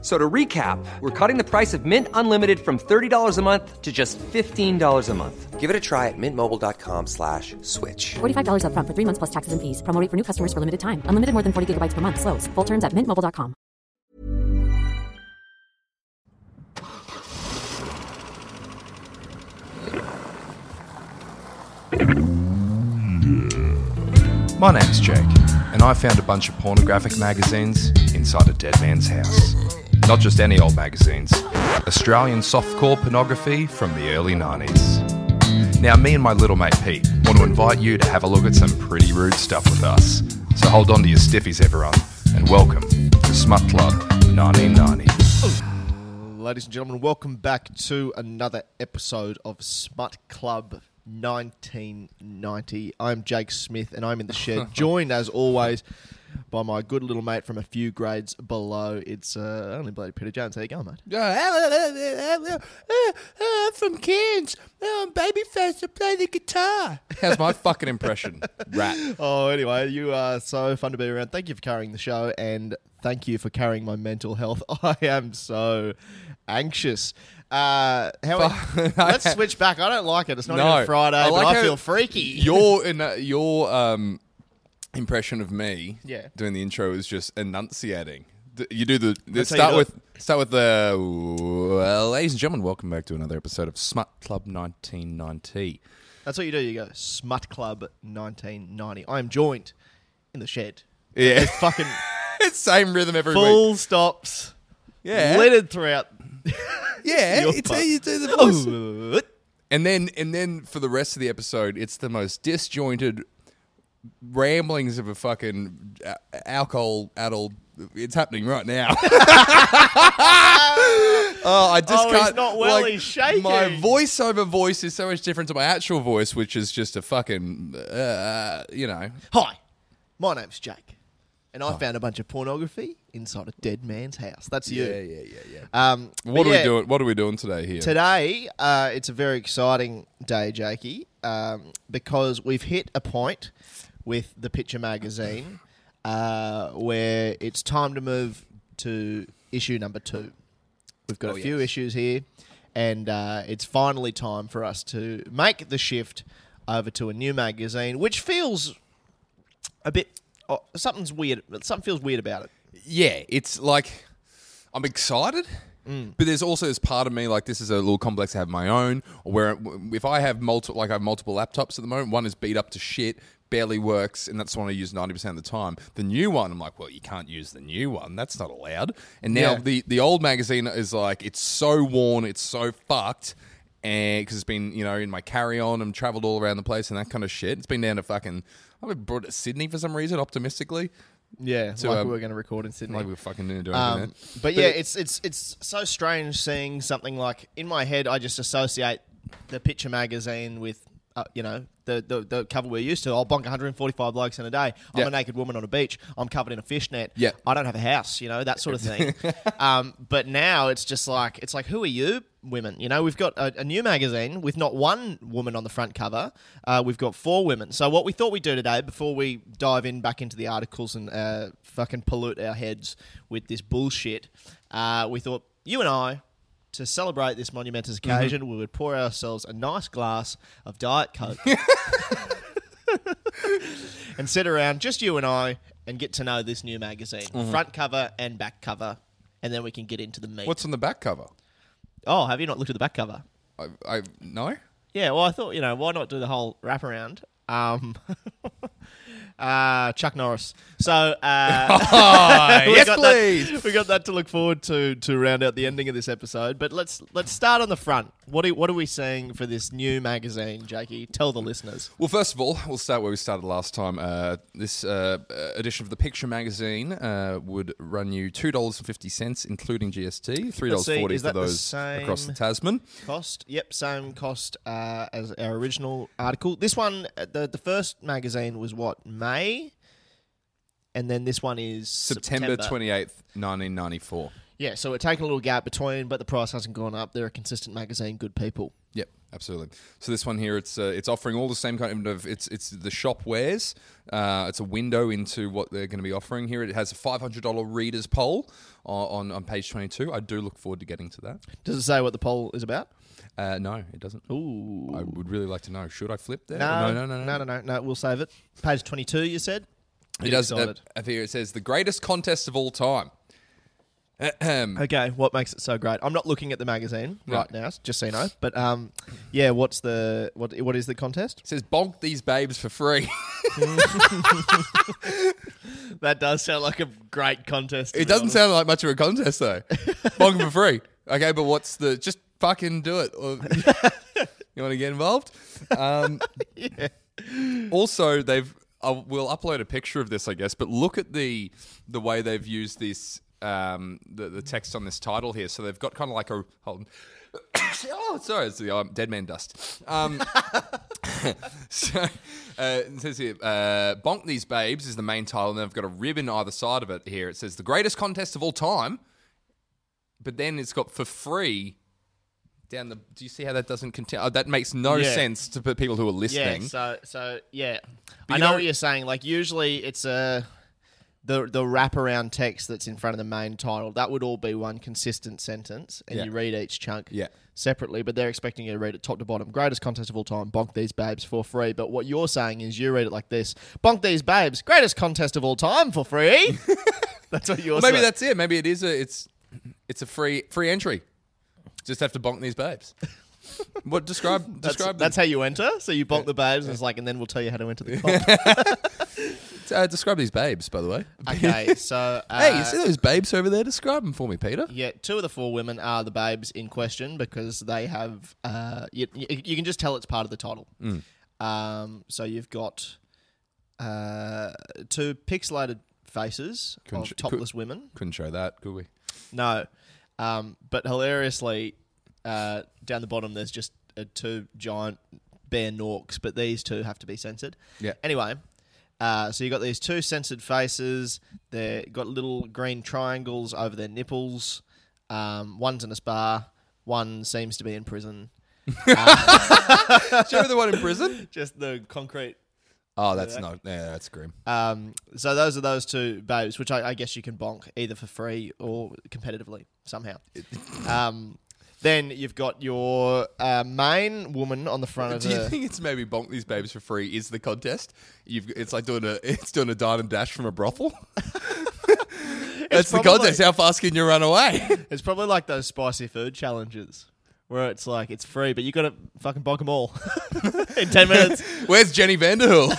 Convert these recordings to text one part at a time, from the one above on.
F- So to recap, we're cutting the price of Mint Unlimited from $30 a month to just $15 a month. Give it a try at mintmobile.com slash switch. $45 upfront for three months plus taxes and fees. Promo rate for new customers for limited time. Unlimited more than 40 gigabytes per month. Slows. Full terms at mintmobile.com. My name's Jake, and I found a bunch of pornographic magazines inside a dead man's house. Not just any old magazines, Australian softcore pornography from the early 90s. Now, me and my little mate Pete want to invite you to have a look at some pretty rude stuff with us. So hold on to your stiffies, everyone, and welcome to Smut Club 1990. Ladies and gentlemen, welcome back to another episode of Smut Club 1990. I'm Jake Smith and I'm in the shed, joined as always by my good little mate from a few grades below. It's uh, only bloody Peter Jones. How you going, mate? I'm from Cairns. I'm babyface. I play the guitar. How's my fucking impression? Rat. Oh, anyway, you are so fun to be around. Thank you for carrying the show and thank you for carrying my mental health. I am so anxious. Uh, how let's switch back. I don't like it. It's not No. even Friday, I like but I feel freaky. You're in, uh, your um, impression of me Yeah. doing the intro is just enunciating. You do the, the That's how you start with start with the well, ladies and gentlemen, welcome back to another episode of Smut Club 1990. That's what you do. You go Smut Club 1990. I am joined in the shed. Yeah, It's fucking it's same rhythm every full stops. Yeah. littered throughout. Yeah, it's part. how you do the voice. And then and then for the rest of the episode, it's the most disjointed ramblings of a fucking uh, alcohol addled. It's happening right now. oh, I just Oh, can't. not well, like, he's shaking. My voiceover voice is so much different to my actual voice, which is just a fucking, uh, you know. Hi, my name's Jake, and I found a bunch of pornography inside a dead man's house. That's you. Yeah, yeah, yeah, yeah. Um, What are yeah, we doing? What are we doing today here? Today, uh, it's a very exciting day, Jakey, um, because we've hit a point with the Picture magazine uh, where it's time to move to issue number two. We've got Oh, a few yes. issues here, and uh, it's finally time for us to make the shift over to a new magazine, which feels a bit. Oh, something's weird. Something feels weird about it. yeah, it's like I'm excited, Mm. but there's also this part of me like this is a little complex to have my own. Or where if I have multiple, like I have multiple laptops at the moment, one is beat up to shit, barely works, and that's the one I use ninety percent of the time. The new one, I'm like, well, you can't use the new one. That's not allowed. And now Yeah. the the old magazine is like it's so worn, it's so fucked. And because it's been, you know, in my carry on and traveled all around the place and that kind of shit. It's been down to fucking, I've brought it to Sydney for some reason, optimistically. Yeah, So, like um, we were going to record in Sydney. Like we're fucking doing anything Um, there. but yeah, it's it's it's so strange seeing something like in my head. I just associate the picture magazine with uh, you know the, the the cover we're used to. I'll bonk 145 blokes in a day. I'm Yeah. a naked woman on a beach. I'm covered in a fishnet. Yeah. I don't have a house. You know that sort of thing. um, but now it's just like it's like who are you? Women, you know, we've got a, a new magazine with not one woman on the front cover. Uh, we've got four women. So what we thought we'd do today, before we dive in back into the articles and uh, fucking pollute our heads with this bullshit, uh, we thought you and I, to celebrate this monumentous occasion, we would pour ourselves a nice glass of Diet Coke and sit around, just you and I, and get to know this new magazine, front cover and back cover, and then we can get into the meat. What's on the back cover? oh, have you not looked at the back cover? I, I no. Yeah, well, I thought you know why not do the whole wraparound. Um, uh, Chuck Norris. So uh, we yes, please. That, we got that to look forward to to round out the ending of this episode. But let's let's start on the front. What are, what are we seeing for this new magazine, Jakey? Tell the listeners. Well, first of all, we'll start where we started last time. Uh, this uh, uh, edition of the Picture magazine uh, would run you two dollars and fifty cents, including GST. three dollars forty for that the those across the Tasman. Cost? Yep, same cost uh, as our original article. This one, uh, the the first magazine was what May. and then this one is September twenty eighth, nineteen ninety four. Yeah, so we're taking a little gap between, but the price hasn't gone up. They're a consistent magazine, good people. Yep, absolutely. So this one here, it's uh, it's offering all the same kind of it's it's the shop wares. Uh, it's a window into what they're going to be offering here. It has a five hundred dollar readers poll on, on on page twenty two. I do look forward to getting to that. Does it say what the poll is about? Uh, no, it doesn't. Ooh. I would really like to know. Should I flip there? No, no, no, no, no, no, no, no. We'll save it. Page twenty-two. You said. It does. Uh. I think it says the greatest contest of all time. Okay, what makes it so great? I'm not looking at the magazine No. right now, just so you know. But um, yeah, what's the what? What is the contest? It says bonk these babes for free. That does sound like a great contest. to it be doesn't honest. sound like much of a contest though. bonk for free. Okay, but what's the just fucking do it? Or- you want to get involved? Um, Also, they've I will upload a picture of this, I guess. But look at the the way they've used this um, the the text on this title here. So they've got kind of like a hold. on. oh, sorry, it's the um, dead man dust. Um, so uh, it says here, uh, "Bonk These Babes" is the main title, and they've got a ribbon either side of it. Here it says "The Greatest Contest of All Time," but then it's got for free down the. Do you see how that doesn't contain? Oh, that makes no Yeah. sense to people who are listening. Yeah. So so yeah, But I you know know- what you're saying. Like usually it's a. The, the wraparound text that's in front of the main title that would all be one consistent sentence, and Yeah. you read each chunk Yeah. separately. But they're expecting you to read it top to bottom. Greatest contest of all time. Bonk these babes for free. But what you're saying is you read it like this: Bonk these babes. Greatest contest of all time for free. that's what you're maybe saying. that's it. Maybe it is a it's it's a free free entry. Just have to bonk these babes. what describe That's, describe that's how you enter. So you bonk the babes, and it's like, and then we'll tell you how to enter the club. Uh, describe these babes, by the way. okay, so uh, hey, you see those babes over there? Describe them for me, Peter. Yeah, two of the four women are the babes in question because they have. Uh, you, you, you can just tell it's part of the title. Mm. Um, so you've got uh, two pixelated faces Couldn't of topless women. Couldn't show that, could we? No, um, but hilariously, uh, down the bottom there's just uh, two giant bear norks, but these two have to be censored. Yeah. Anyway, uh, so you got these two censored faces. They've got little green triangles over their nipples. Um, one's in a spa. One seems to be in prison. show me the one in prison. Just the concrete. Oh, that's not. Yeah, that's grim. Um, so those are those two babes, which I, I guess you can bonk either for free or competitively somehow. um, then you've got your uh, main woman on the front of the Do you the. think it's maybe bonk these babes for free is the contest? You've it's like doing a it's doing a dine and dash from a brothel. That's the probably- contest. How fast can you run away? It's probably like those spicy food challenges where it's like it's free, but you got to fucking bonk them all in ten minutes. Where's Jenny Vanderhool?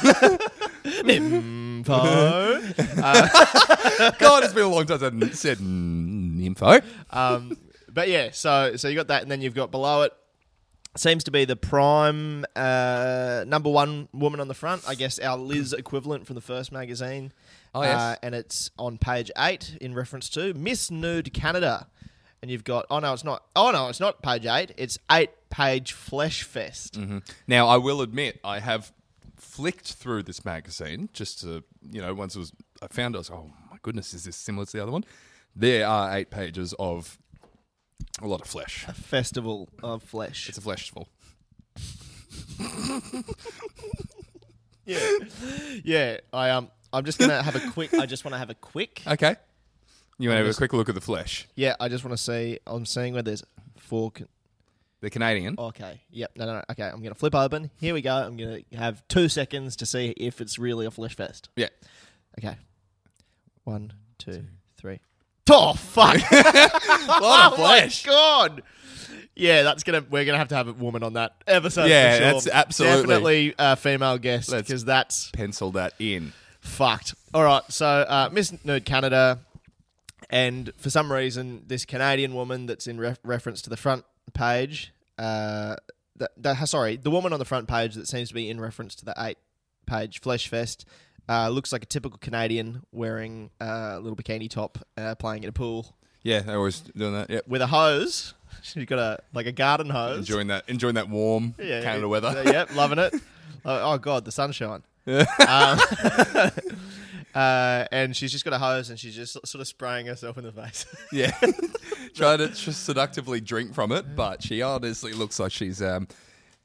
Info. God, it's been a long time since I said mm, info. um, but yeah, so so you got that, and then you've got below it seems to be the prime uh, number one woman on the front. I guess our Liz equivalent from the first magazine. Oh, yes. uh, and it's on page eight in reference to Miss Nude Canada. And you've got oh no, it's not. Oh no, it's not page eight. It's eight page Flesh Fest. Now, I will admit, I have flicked through this magazine just to, you know, once it was, I found it, I was, oh my goodness, is this similar to the other one? There are eight pages of a lot of flesh. A festival of Flesh. It's a fleshful. Yeah, yeah. I um, I'm just gonna have a quick. I just want to have a quick. Okay. You want to have a quick look at the flesh? Yeah, I just want to see. I'm seeing where there's four. Con- The Canadian. okay. Yep. No, no, no. Okay. I'm gonna flip open. Here we go. I'm gonna have two seconds to see if it's really a flesh fest. Yeah. Okay. One, two, three. Oh fuck! Of flesh. Oh my god! Yeah, that's gonna. We're gonna have to have a woman on that episode. Yeah, for sure. that's absolutely- definitely a female guest Let's- because that's Pencil that in. fucked. All right, so uh, Miss Nerd Canada, and for some reason, this Canadian woman that's in ref- reference to the front page, uh, that, that sorry, the woman on the front page that seems to be in reference to the eight-page Flesh Fest. Uh, looks like a typical Canadian wearing uh, a little bikini top, uh, playing in a pool Yeah, they're always doing that. Yep. with a hose. She's got a like a garden hose. Enjoying that, enjoying that warm Yeah, Canada yeah, weather. uh, yep, loving it. oh, oh god, the sunshine. um, uh, and she's just got a hose and she's just sort of spraying herself in the face. Yeah, trying to just seductively drink from it, but she honestly looks like she's um,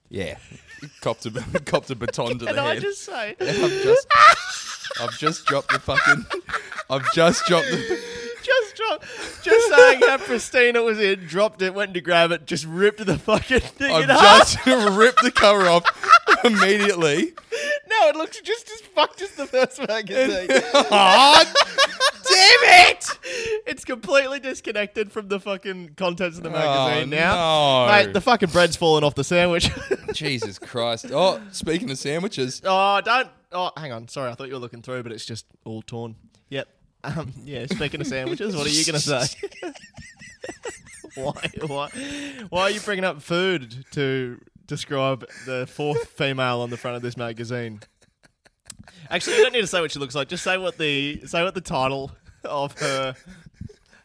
yeah, copped a copped a baton to Can the I head. just say, I've just I've just dropped the fucking I've just dropped the just dropped, just saying how pristine it was in, dropped it, went to grab it, just ripped the fucking thing off. I've in half. just ripped the cover off immediately. No, it looks just as fucked as the first magazine. Aw, damn it! it's completely disconnected from the fucking contents of the Oh, magazine now. no. Mate, the fucking bread's fallen off the sandwich. Jesus Christ! Oh, speaking of sandwiches, oh, don't. Oh, hang on. Sorry, I thought you were looking through, but it's just all torn. Um, yeah, speaking of sandwiches, what are you going to say? why, why, why are you bringing up food to describe the fourth female on the front of this magazine? Actually, you don't need to say what she looks like. Just say what the say what the title of her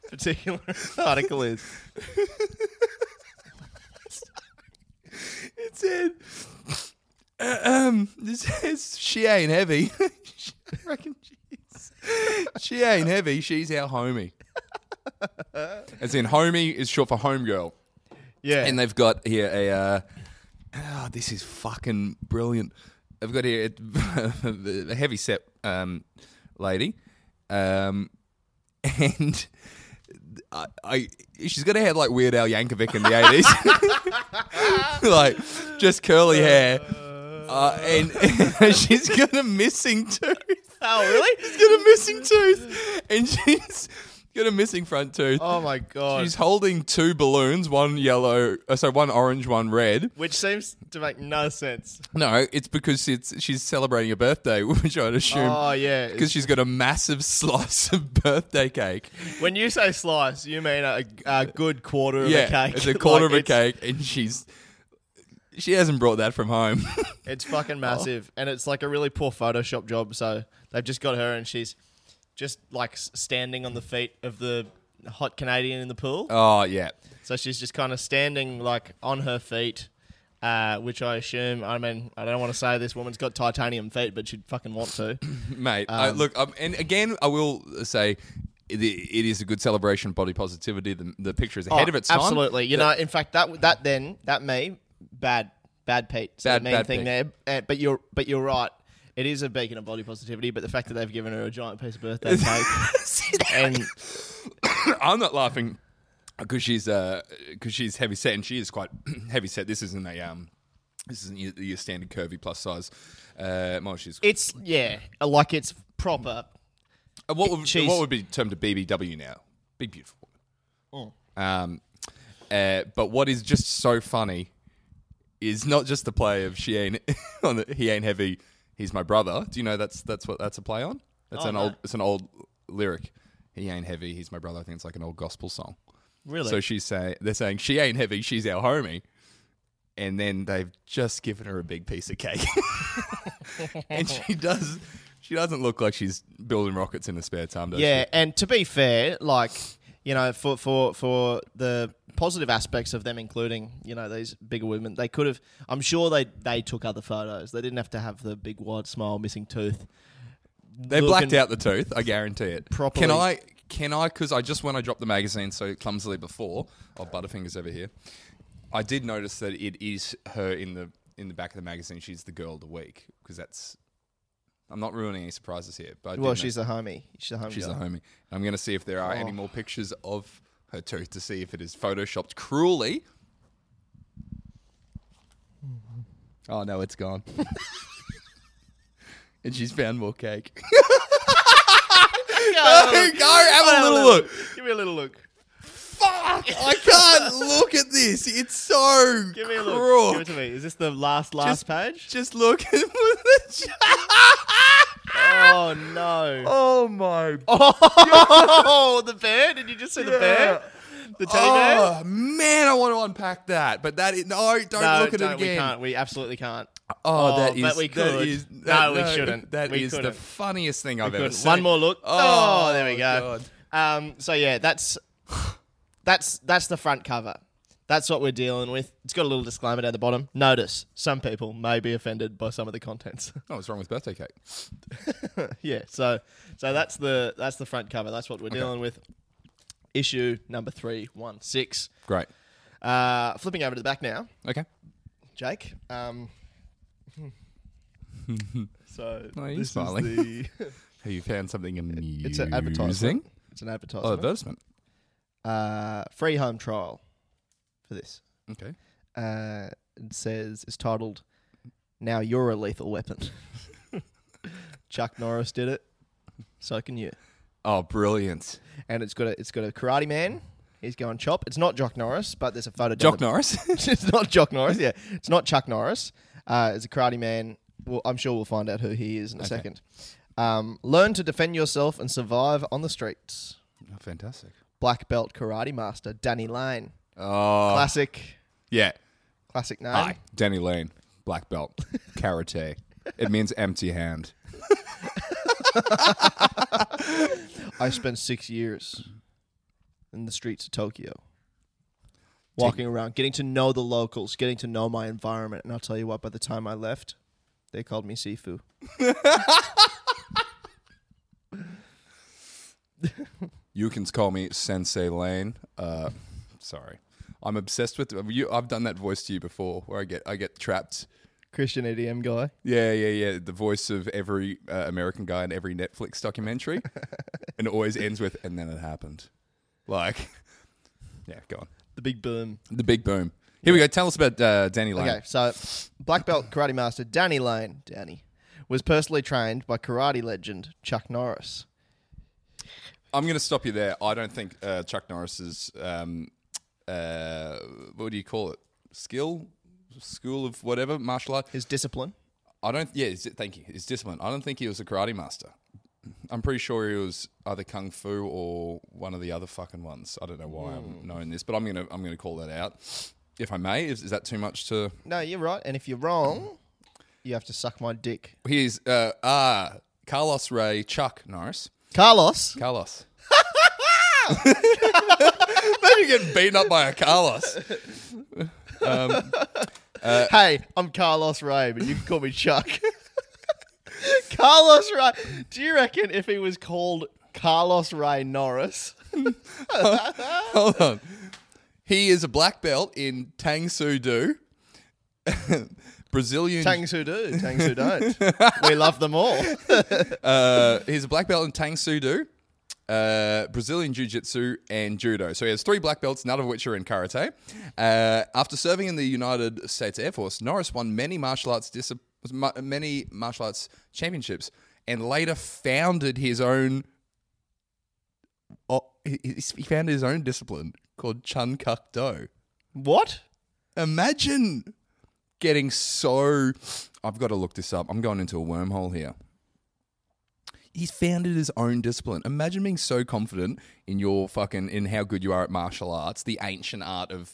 particular article is. it said, uh, um, this says she ain't heavy. I reckon she ain't heavy. She's our homie. As in, homie is short for homegirl. Yeah, And they've got here a. Uh, oh, this is fucking brilliant. They've got here a, a heavy set um, lady, um, and I, I she's got a head like Weird Al Yankovic in the eighties, like just curly hair, uh, and, she's got a missing tooth. Oh, really? She's got a missing tooth, and she's got a missing front tooth. Oh my god. She's holding two balloons, one yellow, uh, so one orange, one red. Which seems to make no sense. No, it's because it's she's celebrating a birthday, which I'd assume. Oh yeah. Because she's got a massive slice of birthday cake. When you say slice, you mean a, a good quarter of yeah, a cake. it's a quarter Like, of a cake, and she's she hasn't brought that from home. It's fucking massive, and it's like a really poor Photoshop job. So they've just got her, and she's just like s- standing on the feet of the hot Canadian in the pool. oh yeah, So she's just kind of standing like on her feet, uh, which I assume. I mean, I don't want to say this woman's got titanium feet, but she'd fucking want to. mate. I, look, um, and again, I will say. It, it is a good celebration of body positivity. The, the picture is ahead Oh, of its time. Absolutely. You know, in fact, that that then that me bad bad Pete so Bad- mean bad thing Pete. there. Uh, but you're but you're right. It is a beacon of body positivity. But the fact that they've given her a giant piece of birthday cake and I'm not laughing because she's because she's heavy set and she is quite heavy set. This isn't a um, this isn't your, your standard curvy plus size. Uh, well, she's it's yeah, like it's proper. uh, what would she's- what would be termed a BBW now? Big beautiful woman. Um, uh, but what is just so funny is not just the play of she ain't on the, he ain't heavy. He's my brother. Do you know that's that's what that's a play on? That's Oh, an no. old it's an old lyric. He ain't heavy. He's my brother. I think it's like an old gospel song. Really? So she's saying they're saying she ain't heavy, she's our homie. And then they've just given her a big piece of cake. and she does she doesn't look like she's building rockets in the spare time, does she? yeah, and to be fair, like you know, for for for the positive aspects of them including you know these bigger women, they could have. I'm sure they they took other photos. They didn't have to have the big wide smile, missing tooth. They blacked out the tooth, I guarantee it. Properly. Can I can I because I just when I dropped the magazine so clumsily before, oh Butterfingers over here. I did notice that it is her in the in the back of the magazine. She's the girl of the week because that's. I'm not ruining any surprises here, but I did Well, she's a homie. She's a homie. She's a girl. homie. I'm going to see if there are Oh. any more pictures of her tooth to see if it is photoshopped cruelly. Mm-hmm. Oh no, it's gone. and she's found more cake. Go, Go have a little look. Give me a little look. Fuck! I can't look at this. It's so Give me a look. crook. Give it to me. Is this the last last page? Just look at Oh no! Oh my Oh, the bear! Did you just see the bear? The teddy bear? Oh man, I want to unpack that, but that is no. Don't No, look at don't, it we can't. We absolutely can't. Oh, Oh, that is. but we that could. is- No, that- we shouldn't. That We is the couldn't. funniest thing I've We ever couldn't. seen. One more look. Oh, Oh, there we go. God. Um, so yeah, that's that's that's the front cover. That's what we're dealing with. It's got a little disclaimer down the bottom. Notice some people may be offended by some of the contents. Oh, what's wrong with birthday cake? yeah, so so that's the that's the front cover. That's what we're dealing with. Issue number three one six. Great. Uh, flipping over to the back now, Okay. Jake. Um, so you this smiling? is the Have you found something amusing? it's an advertisement. It's an advertisement. Oh, advertisement. advertisement. uh, free home trial for this. Okay. Uh, it says it's titled "Now You're a Lethal Weapon." Chuck Norris did it, so can you. Oh, brilliant. And it's got a it's got a karate man. He's going chop. It's not Jock Norris, but there's a photo. Jock the- Norris. it's not Jock Norris. Yeah, it's not Chuck Norris. Uh, it's a karate man. Well, I'm sure we'll find out who he is in a second. Um, learn to defend yourself and survive on the streets. oh, fantastic. Black belt karate master Danny Lane. Oh, Classic, yeah. classic name. Hi, Danny Lane, black belt, karate. It means empty hand. I spent six years in the streets of Tokyo, walking around, getting to know the locals, getting to know my environment. And I'll tell you what, by the time I left, they called me Sifu. You can call me Sensei Lane. Uh, sorry, I'm obsessed with you. I've done that voice to you before, where I get I get trapped. Christian EDM guy. Yeah, yeah, yeah. The voice of every uh, American guy in every Netflix documentary, and it always ends with "and then it happened." Like, yeah, go on. The big boom. The big boom. Here we go. Tell us about uh, Danny Lane. Okay, so black belt karate master Danny Lane, Danny, was personally trained by karate legend Chuck Norris. I'm going to stop you there. I don't think uh, Chuck Norris's um, uh, what do you call it? Skill, school of whatever martial art. His discipline. I don't. Yeah, his- thank you. His discipline. I don't think he was a karate master. I'm pretty sure he was either kung fu or one of the other fucking ones. I don't know why I'm knowing this, but I'm gonna I'm gonna call that out. If I may, is, is that too much to? No, you're right. And if you're wrong, you have to suck my dick. Here's uh, ah Carlos Ray Chuck Norris. Carlos. Carlos. Imagine getting beaten up by a Carlos. hey, I'm Carlos Ray, but you can call me Chuck. Carlos Ray. Do you reckon if he was called Carlos Ray Norris? Hold on. He is a black belt in Tang Soo Do. Brazilian. Tang Soo do, Tang Soo don't. we love them all. uh, he's a black belt in Tang Soo Do, uh, Brazilian Jiu Jitsu, and Judo. So he has three black belts, none of which are in karate. Uh, after serving in the United States Air Force, Norris won many martial arts dis- many martial arts championships, and later founded his own. Oh, he, he founded his own discipline called Chun Kuk Do. What? Imagine getting so. I've got to look this up. I'm going into a wormhole here. He's founded his own discipline. Imagine being so confident in your fucking in how good you are at martial arts, the ancient art of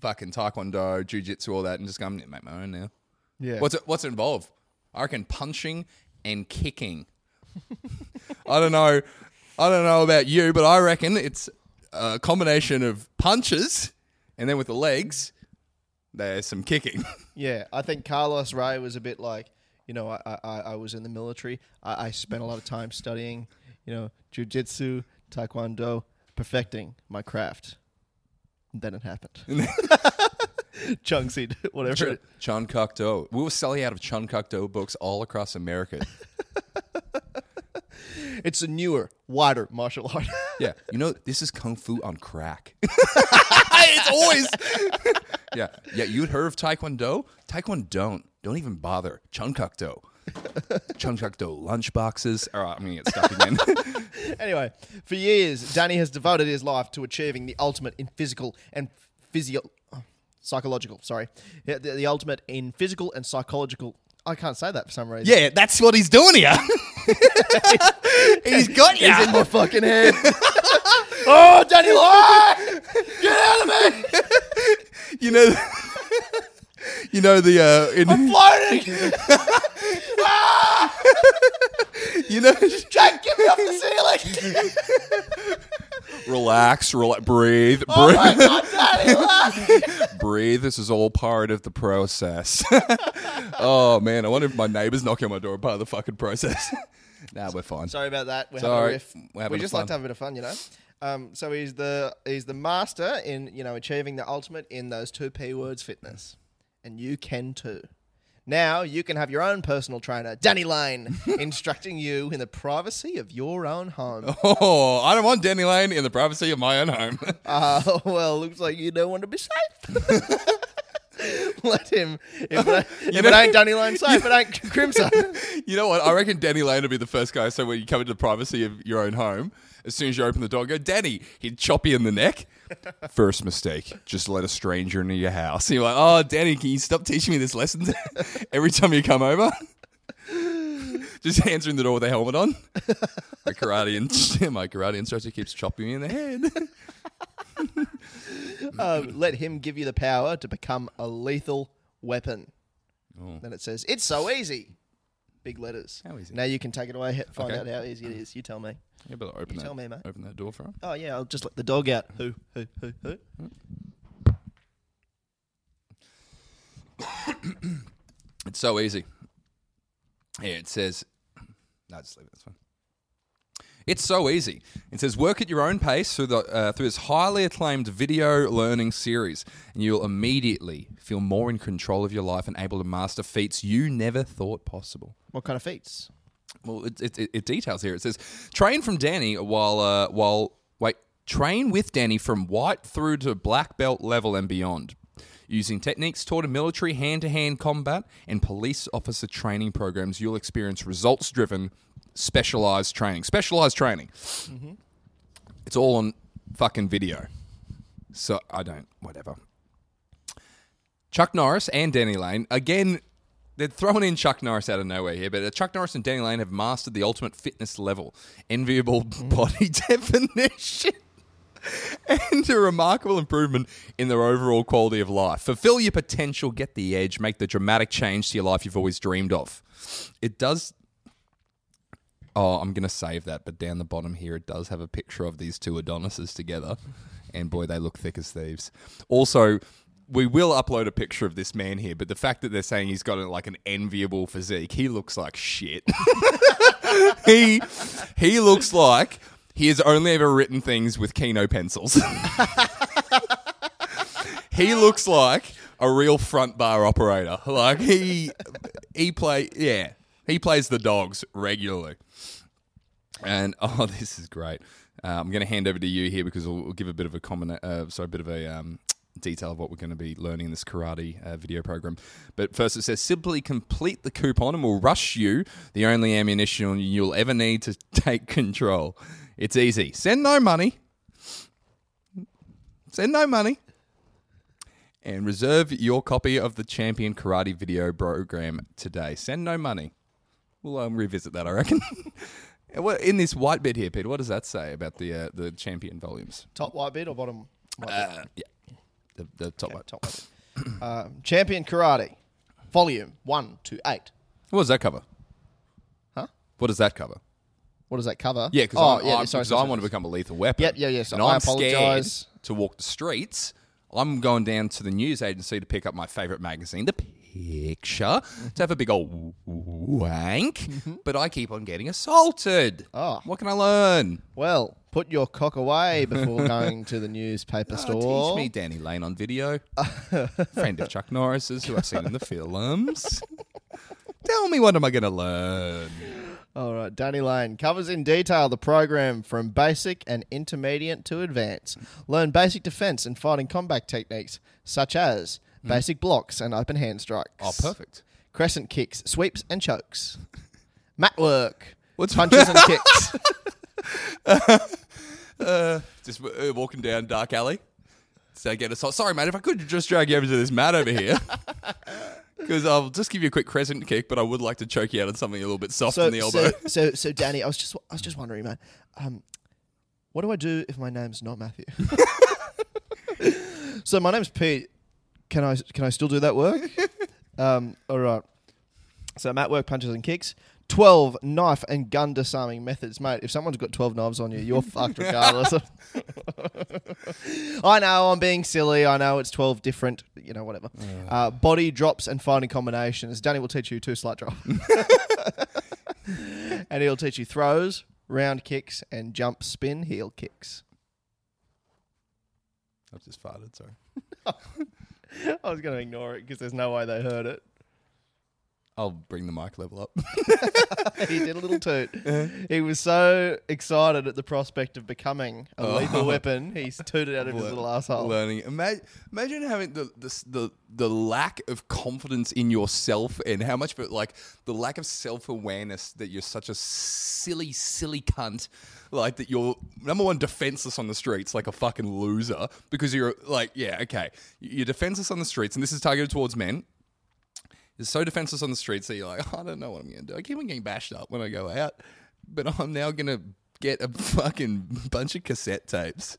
fucking taekwondo, jujitsu, all that, and just going, make my own now. Yeah. What's it, what's it involved? I reckon punching and kicking. I don't know. I don't know about you, but I reckon it's a combination of punches and then with the legs, there's some kicking. Yeah, I think Carlos Ray was a bit like, you know, I I, I was in the military. I, I spent a lot of time studying, you know, jujitsu, taekwondo, perfecting my craft. And then it happened. Chung Si, whatever. it- Chun Kuk Do. We were selling out of Chun Kuk Do books all across America. It's a newer, wider martial art. yeah, you know, this is kung fu on crack. it's always. yeah, yeah. You'd heard of Taekwondo? Taekwondo don't. Even bother. Chun Kuk Do. Chun Kuk Do lunch. All right, I'm gonna get stuck again. anyway, for years, Danny has devoted his life to achieving the ultimate in physical and physio, oh, psychological. Sorry, Yeah, the, the ultimate in physical and psychological. I can't say that for some reason. yeah, that's what he's doing here. he's got you. He's in my fucking head. oh, Danny Lloyd! Ah! Get out of me! you know. You know the uh, in, I'm floating! you know Jake, get me off the ceiling! Relax, rela- breathe, breathe. Oh my God, Lane! breathe. This is all part of the process. oh man, I wonder if my neighbours knocking on my door part of the fucking process. nah, we're fine. Sorry about that. We're having a Sorry. riff. We're having we just fun. like to have a bit of fun, you know. Um, so he's the he's the master in you know achieving the ultimate in those two p words fitness, and you can too. Now you can have your own personal trainer, Danny Lane, instructing you in the privacy of your own home. Oh, I don't want Danny Lane in the privacy of my own home. Uh, well, looks like you don't want to be safe. Let him. If, it, if it ain't Danny Lane safe, it ain't Crimson. you know what? I reckon Danny Lane would be the first guy. So when you come into the privacy of your own home, as soon as you open the door, go, Danny, he'd chop you in the neck. First mistake, just let a stranger into your house. You're like, oh, Danny, can you stop teaching me this lesson every time you come over? just answering the door with a helmet on. My karate, in- my karate instructor keeps chopping me in the head. um, let him give you the power to become a lethal weapon. Oh. Then it says, "It's so easy." Big letters. How easy? Now you can take it away. Find Okay. out how easy it uh-huh. is. You tell me. You better open You that. tell me, mate. Open that door for him. Oh yeah, I'll just let the dog out. Who? Who? Who? Who? It's so easy. Here it says, no, just leave it. That's fine. It's so easy. It says work at your own pace through the uh, through this highly acclaimed video learning series, and you'll immediately feel more in control of your life and able to master feats you never thought possible. What kind of feats? Well, it, it, it, details here. It says train from Danny while uh, while wait train with Danny from white through to black belt level and beyond, using techniques taught in military hand to hand combat and police officer training programs. You'll experience results driven, specialized training. Specialized training. Mm-hmm. It's all on fucking video. So I don't whatever. Chuck Norris and Danny Lane again. They're throwing in Chuck Norris out of nowhere here, but Chuck Norris and Danny Lane have mastered the ultimate fitness level, enviable mm. body definition, and a remarkable improvement in their overall quality of life. Fulfill your potential, get the edge, make the dramatic change to your life you've always dreamed of. It does. Oh, I'm going to save that, but down the bottom here, it does have a picture of these two Adonises together, and boy, they look thick as thieves. Also, we will upload a picture of this man here, but the fact that they're saying he's got a, like an enviable physique, he looks like shit. he he looks like he has only ever written things with Keno pencils. he looks like a real front bar operator. Like he he play yeah he plays the dogs regularly. And oh, this is great. Uh, I'm going to hand over to you here because we'll, we'll give a bit of a comment, uh, sorry, a bit of a um, detail of what we're going to be learning in this karate uh, video program. But first, it says simply complete the coupon and we'll rush you the only ammunition you'll ever need to take control. It's easy. Send no money. Send no money. And reserve your copy of the Champion Karate video program today. Send no money. We'll um, revisit that, I reckon. What- In this white bit here, Peter, what does that say about the uh, the champion volumes? Top white bit or bottom? White bit? Uh, yeah, the, the top Okay, one. top white bit. Uh, Champion Karate, volume one to eight. What does that cover? Huh? What does that cover? What does that cover? Yeah, because oh, I'm, yeah, I'm, sorry, sorry, I want to become a lethal weapon. Yep, yeah, yeah, so And I I'm scared apologise. to walk the streets. I'm going down to the news agency to pick up my favourite magazine, The Picture, to have a big old wank. But I keep on getting assaulted. Mm-hmm. Oh. What can I learn? Well, put your cock away before going to the newspaper Oh, store. teach me Danny Lane on video. Friend of Chuck Norris's, who I've seen in the films. Tell me what am I going to learn? All right, Danny Lane covers in detail the program from basic and intermediate to advanced. Learn basic defense and fighting combat techniques such as basic blocks and open hand strikes. Hmm. Oh, perfect. Crescent kicks, sweeps, and chokes. Mat work. What's- punches and kicks? uh, Just uh, walking down dark alley. So get assault. Sorry, mate. If I could just drag you over to this mat over here, because I'll just give you a quick crescent kick, but I would like to choke you out on something a little bit soft So, in the elbow. so, so, so, Danny, I was just, I was just wondering, man. Um, what do I do if my name's not Matthew? so my name's Pete. Can I, can I still do that work? Um, all right. So mat work, punches and kicks. 12 knife and gun disarming methods. Mate, if someone's got 12 knives on you, you're fucked regardless. I know I'm being silly. I know it's 12 different, you know, whatever. Uh, body drops and fighting combinations. Danny will teach you two slut drop. and he'll teach you throws, round kicks, and jump spin heel kicks. I've just farted, sorry. I was going to ignore it because there's no way they heard it. I'll bring the mic level up. he did a little toot. Uh-huh. he was so excited at the prospect of becoming a oh. lethal weapon, he's tooted out of his little asshole. Learning. Imagine, imagine having the, the the the lack of confidence in yourself and how much, of it, like the lack of self awareness that you're such a silly, silly cunt. Like that, you're number one defenseless on the streets, like a fucking loser, because you're like, yeah, okay, you're defenseless on the streets, and this is targeted towards men. You're so defenseless on the streets that you're like, I don't know what I'm going to do. I keep on getting bashed up when I go out, but I'm now going to get a fucking bunch of cassette tapes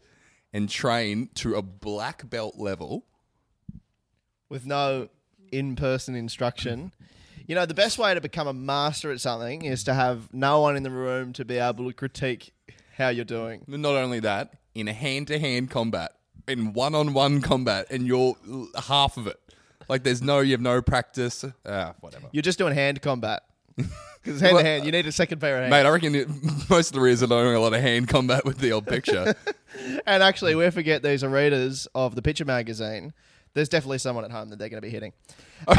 and train to a black belt level. with no in-person instruction. You know, the best way to become a master at something is to have no one in the room to be able to critique how you're doing. Not only that, in a hand to hand combat, in one on one combat, and you're half of it. Like there's no, you have no practice. Ah, whatever. You're just doing hand combat. Because hand to hand, you need a second pair of hands. Mate, I reckon it, most of the readers are doing a lot of hand combat with the old picture. And actually, we forget these are readers of the picture magazine. There's definitely someone at home that they're going to be hitting. hey,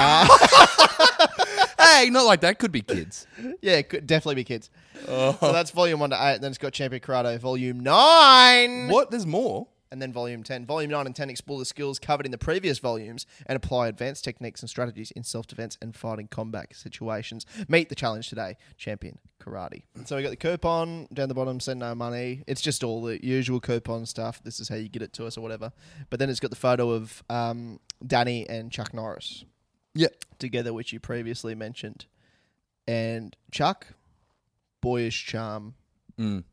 not like that. Could be kids. Yeah, it could definitely be kids. So that's volume one to eight. Then it's got Champion Karate volume nine. What? There's more. And then volume 10. Volume 9 and 10 explore the skills covered in the previous volumes and apply advanced techniques and strategies in self defense and fighting combat situations. Meet the challenge today, Champion Karate. So we got the coupon down the bottom, send no money. It's just all the usual coupon stuff. This is how you get it to us or whatever. But then it's got the photo of um, Danny and Chuck Norris Yeah. together, which you previously mentioned. And Chuck, boyish charm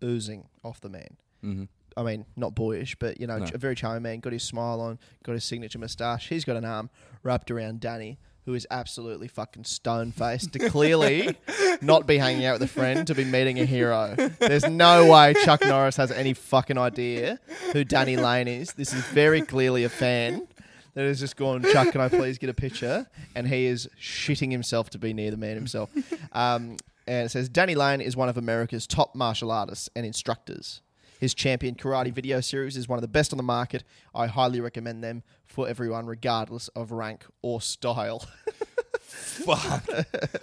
oozing off the man. Mm-hmm. I mean, not boyish, but you know, a very charming man. Got his smile on, got his signature moustache. He's got an arm wrapped around Danny, who is absolutely fucking stone faced to clearly not be hanging out with a friend, to be meeting a hero. There's no way Chuck Norris has any fucking idea who Danny Lane is. This is very clearly a fan that has just gone, Chuck, can I please get a picture? And he is shitting himself to be near the man himself. Um, and it says Danny Lane is one of America's top martial artists and instructors. His Champion Karate video series is one of the best on the market. I highly recommend them for everyone, regardless of rank or style. Fuck.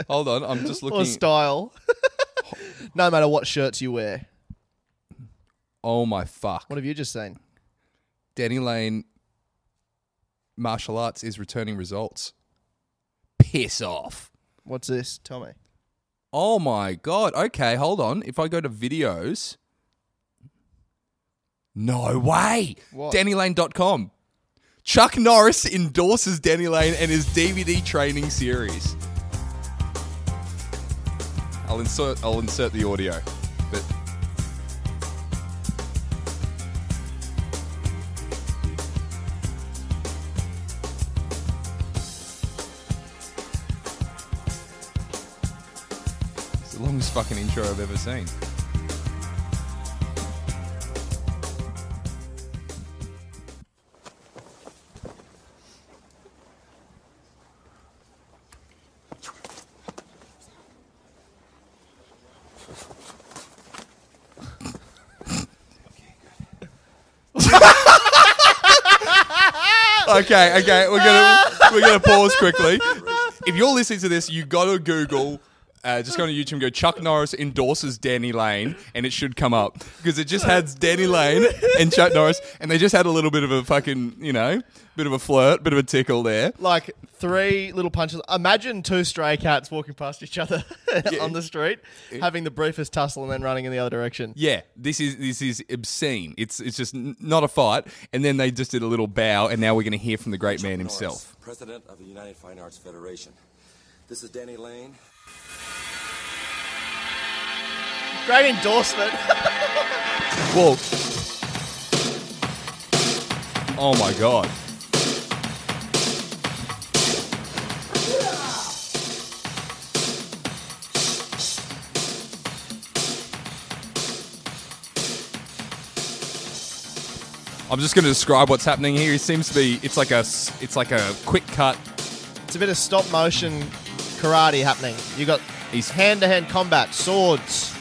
Hold on. I'm just looking. or style. no matter what shirts you wear. oh my fuck. What have you just seen? Danny Lane martial arts is returning results. Piss off. What's this? Tell me. Oh my god. Okay, hold on. If I go to videos. No way. What? DannyLane.com. Chuck Norris endorses Danny Lane and his DVD training series. I'll insert I'll insert the audio. But It's the longest fucking intro I've ever seen. Okay, okay, we're gonna we're gonna pause quickly. If you're listening to this, you gotta Google. Uh, just go to YouTube and go. Chuck Norris endorses Danny Lane, and it should come up because it just has Danny Lane and Chuck Norris, and they just had a little bit of a fucking, you know, bit of a flirt, bit of a tickle there. Like three little punches. Imagine two stray cats walking past each other on the street, having the briefest tussle and then running in the other direction. Yeah, this is this is obscene. It's it's just n- not a fight, and then they just did a little bow, and now we're going to hear from the great man Norris, himself. President of the United Fighting Arts Federation. This is Danny Lane. Great endorsement. Whoa! Oh my god! I'm just going to describe what's happening here. He seems to be. It's like a. It's like a quick cut. It's a bit of stop motion karate happening. You got He's- hand to hand combat, swords,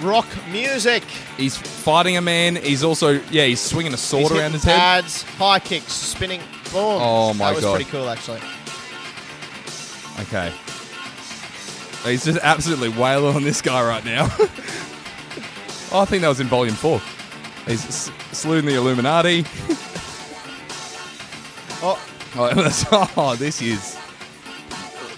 rock music. He's fighting a man. He's also yeah. He's swinging a sword He's around his head. pads, high kicks, spinning. Boom. Oh my god, that was God. pretty cool actually. Okay. He's just absolutely wailing on this guy right now. oh, I think that was in volume four. He's saluting the Illuminati. Oh, Oh, oh, this is.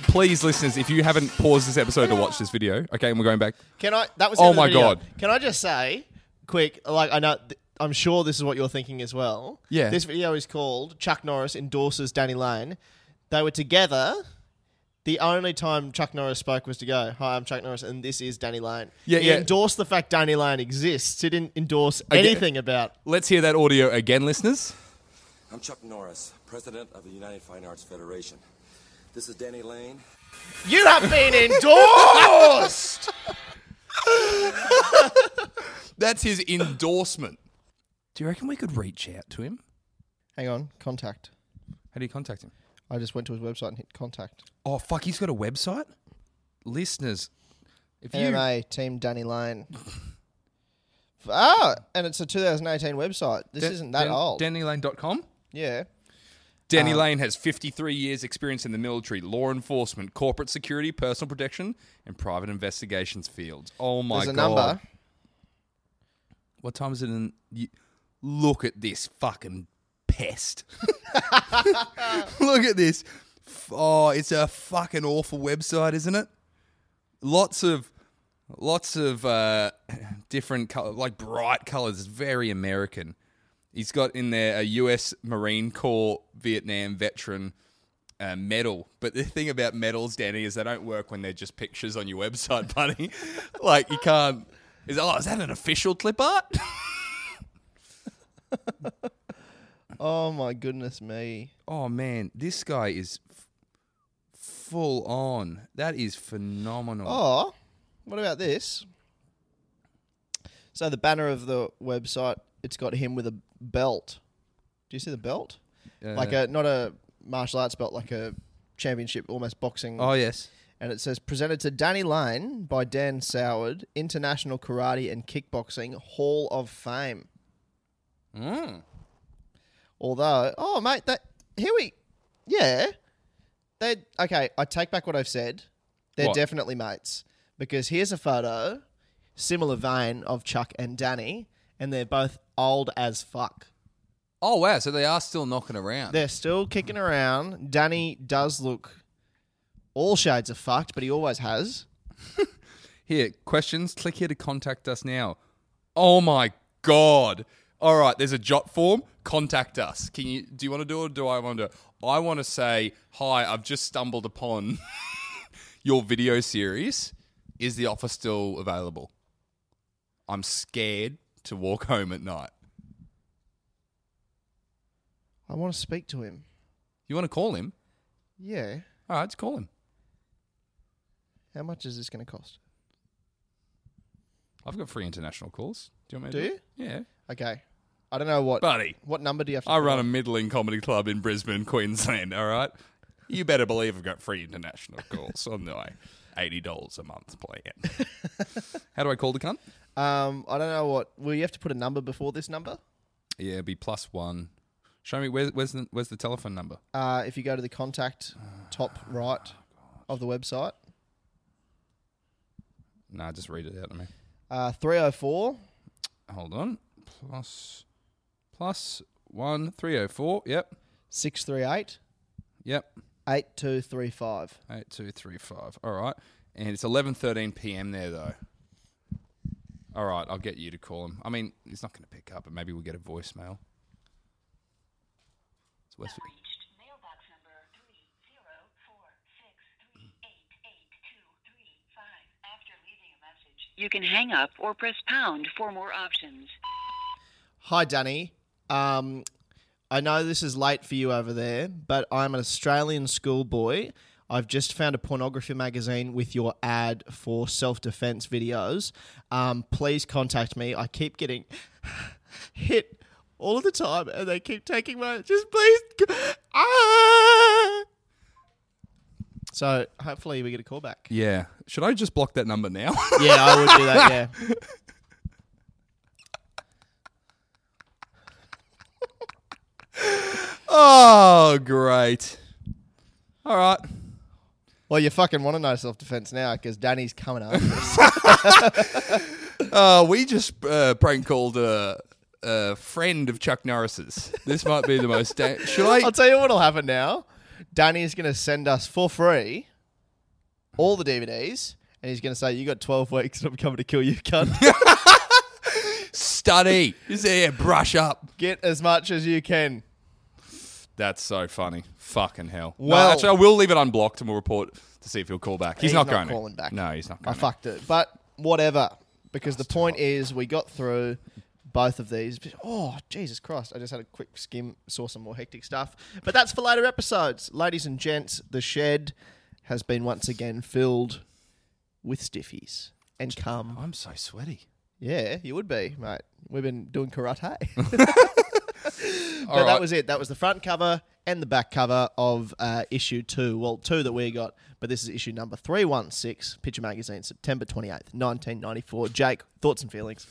Please, listeners, if you haven't paused this episode to watch this video, okay, and we're going back. can I? That was. Oh end of the my video. God. Can I just say, quick? Like I know, th- I'm sure this is what you're thinking as well. Yeah. This video is called "Chuck Norris endorses Danny Lane." They were together. The only time Chuck Norris spoke was to go, "Hi, I'm Chuck Norris, and this is Danny Lane." Yeah, he yeah. endorsed the fact Danny Lane exists. He didn't endorse Again- anything about. Let's hear that audio again, listeners. I'm Chuck Norris, president of the United Fighting Arts Federation. This is Danny Lane. You have been endorsed. That's his endorsement. Do you reckon we could reach out to him? Hang on, contact. How do you contact him? I just went to his website and hit contact. Oh, fuck, he's got a website? Listeners, if you. AMA Team Danny Lane. ah, and it's a 2018 website. This Dan- isn't that Dan- old. DannyLane.com? yeah. Danny Um, Lane has 53 years' experience in the military, law enforcement, corporate security, personal protection, and private investigations fields. Oh my There's a god! number. What time is it? In you, look at this fucking pest. look at this. Oh, it's a fucking awful website, isn't it? Lots of, lots of uh, different color, like bright colors. It's very American. He's got in there a U.S. Marine Corps Vietnam veteran uh, medal. But the thing about medals, Danny, is they don't work when they're just pictures on your website, buddy. like you can't. Is oh, is that an official clip art? Oh my goodness me. oh man, this guy is f- full on. That is phenomenal. Oh, what about this? So the banner of the website, it's got him with a belt. Do you see the belt? like Uh, a not a martial arts belt, like a championship, almost boxing. oh yes. and it says presented to Danny Lane by Dan Soward, International Karate and Kickboxing Hall of Fame. Mm. Although, oh mate, that here we, yeah, they okay. I take back what I've said. They're What? definitely mates because here's a photo, similar vein of Chuck and Danny, and they're both old as fuck. Oh wow, so they are still knocking around. They're still kicking around. Danny does look all shades of fucked, but he always has. Here, questions. Click here to contact us now. Oh my god. All right, there's a jot form. Contact us. Can you? Do you want to do it? or Do I want to? I want to say hi. I've just stumbled upon your video series. Is the offer still available? I'm scared to walk home at night. I want to speak to him. You want to call him? Yeah. All right, let's call him. How much is this going to cost? I've got free international calls. Do you want me to? Do you? Yeah, Okay. I don't know what. buddy. What number do you have to I run a middling comedy club in Brisbane, Queensland. All right, you better believe I've got free international calls on my eighty dollars a month plan. How do I call the cunt? Um, I don't know what. Will you have to put a number before this number? Yeah, it'd be plus one. Show me where, where's the where's the telephone number? Uh, if you go to the contact top right of the website, Nah, just read it out to me. uh, 304 Hold on. Plus plus one three oh four. Yep. 638 Yep. 8235. Eight two three five. All right, and it's eleven thirteen p.m. there though. All right, I'll get you to call him. I mean, he's not going to pick up, but maybe we'll get a voicemail. It's West. reached mailbox number 304-638-8235. After leaving a message, you can hang up or press pound for more options. Hi, Danny. Um, I know this is late for you over there, but I'm an Australian schoolboy. I've just found a pornography magazine with your ad for self defense videos. Um, please contact me. I keep getting hit all of the time, and they keep taking my just please. Ah! So hopefully we get a call back. Yeah. Should I just block that number now? Yeah, I would do that. Yeah. oh, great. All right. Well, you fucking want to know self defense now because Danny's coming after us. Uh, we just uh, prank called a, a friend of Chuck Norris's. This might be the most. Da- Should I? I'll tell you what'll happen now. Danny's going to send us for free all the DVDs, and he's going to say, "You got twelve weeks, and I'm coming to kill you, cunt. study. Just yeah, brush up. Get as much as you can." That's so funny. Fucking hell. Well- well, actually, I will leave it unblocked and we'll report to see if he'll call back. He's, He's not, not going calling back. No, he's not I going. to. fucked it, but whatever. Because the point is, we got through both of these. Oh, Jesus Christ! I just had a quick skim, saw some more hectic stuff, but that's for later episodes, ladies and gents. The shed has been once again filled with stiffies and cum. I'm so sweaty. Yeah, you would be, mate. We've been doing karate. But that was it. That was the front cover and the back cover of uh, issue two. Well, two that we got, but this is issue number 316, Picture Magazine, September 28th, 1994. Jake, thoughts and feelings?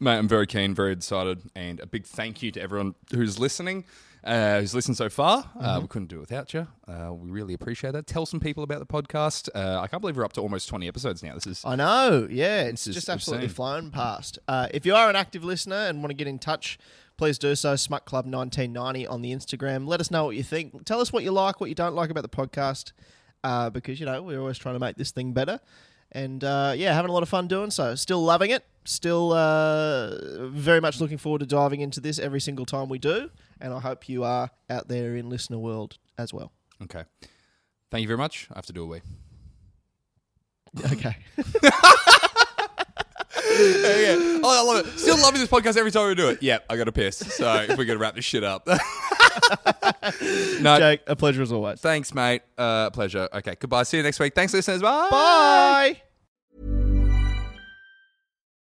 Mate, I'm very keen, very excited, and a big thank you to everyone who's listening, uh, who's listened so far. Mm-hmm. Uh, we couldn't do it without you. Uh, we really appreciate that. Tell some people about the podcast. Uh, I can't believe we're up to almost 20 episodes now. This is I know, yeah, it's just absolutely obscene. flown past. Uh, if you are an active listener and want to get in touch, please do so. Smut Club 1990 on the Instagram. Let us know what you think. Tell us what you like, what you don't like about the podcast, uh, because you know we're always trying to make this thing better. And uh, yeah, having a lot of fun doing so. Still loving it. Still uh, very much looking forward to diving into this every single time we do. And I hope you are out there in listener world as well. okay. Thank you very much. I have to do a wee. Okay. yeah. Oh, I love it. Still loving this podcast every time we do it. Yep, I got to piss. So if we're to wrap this shit up. no, Jake, a pleasure as always. thanks, mate. Uh, pleasure. Okay, goodbye. See you next week. Thanks, listeners. Bye. Bye.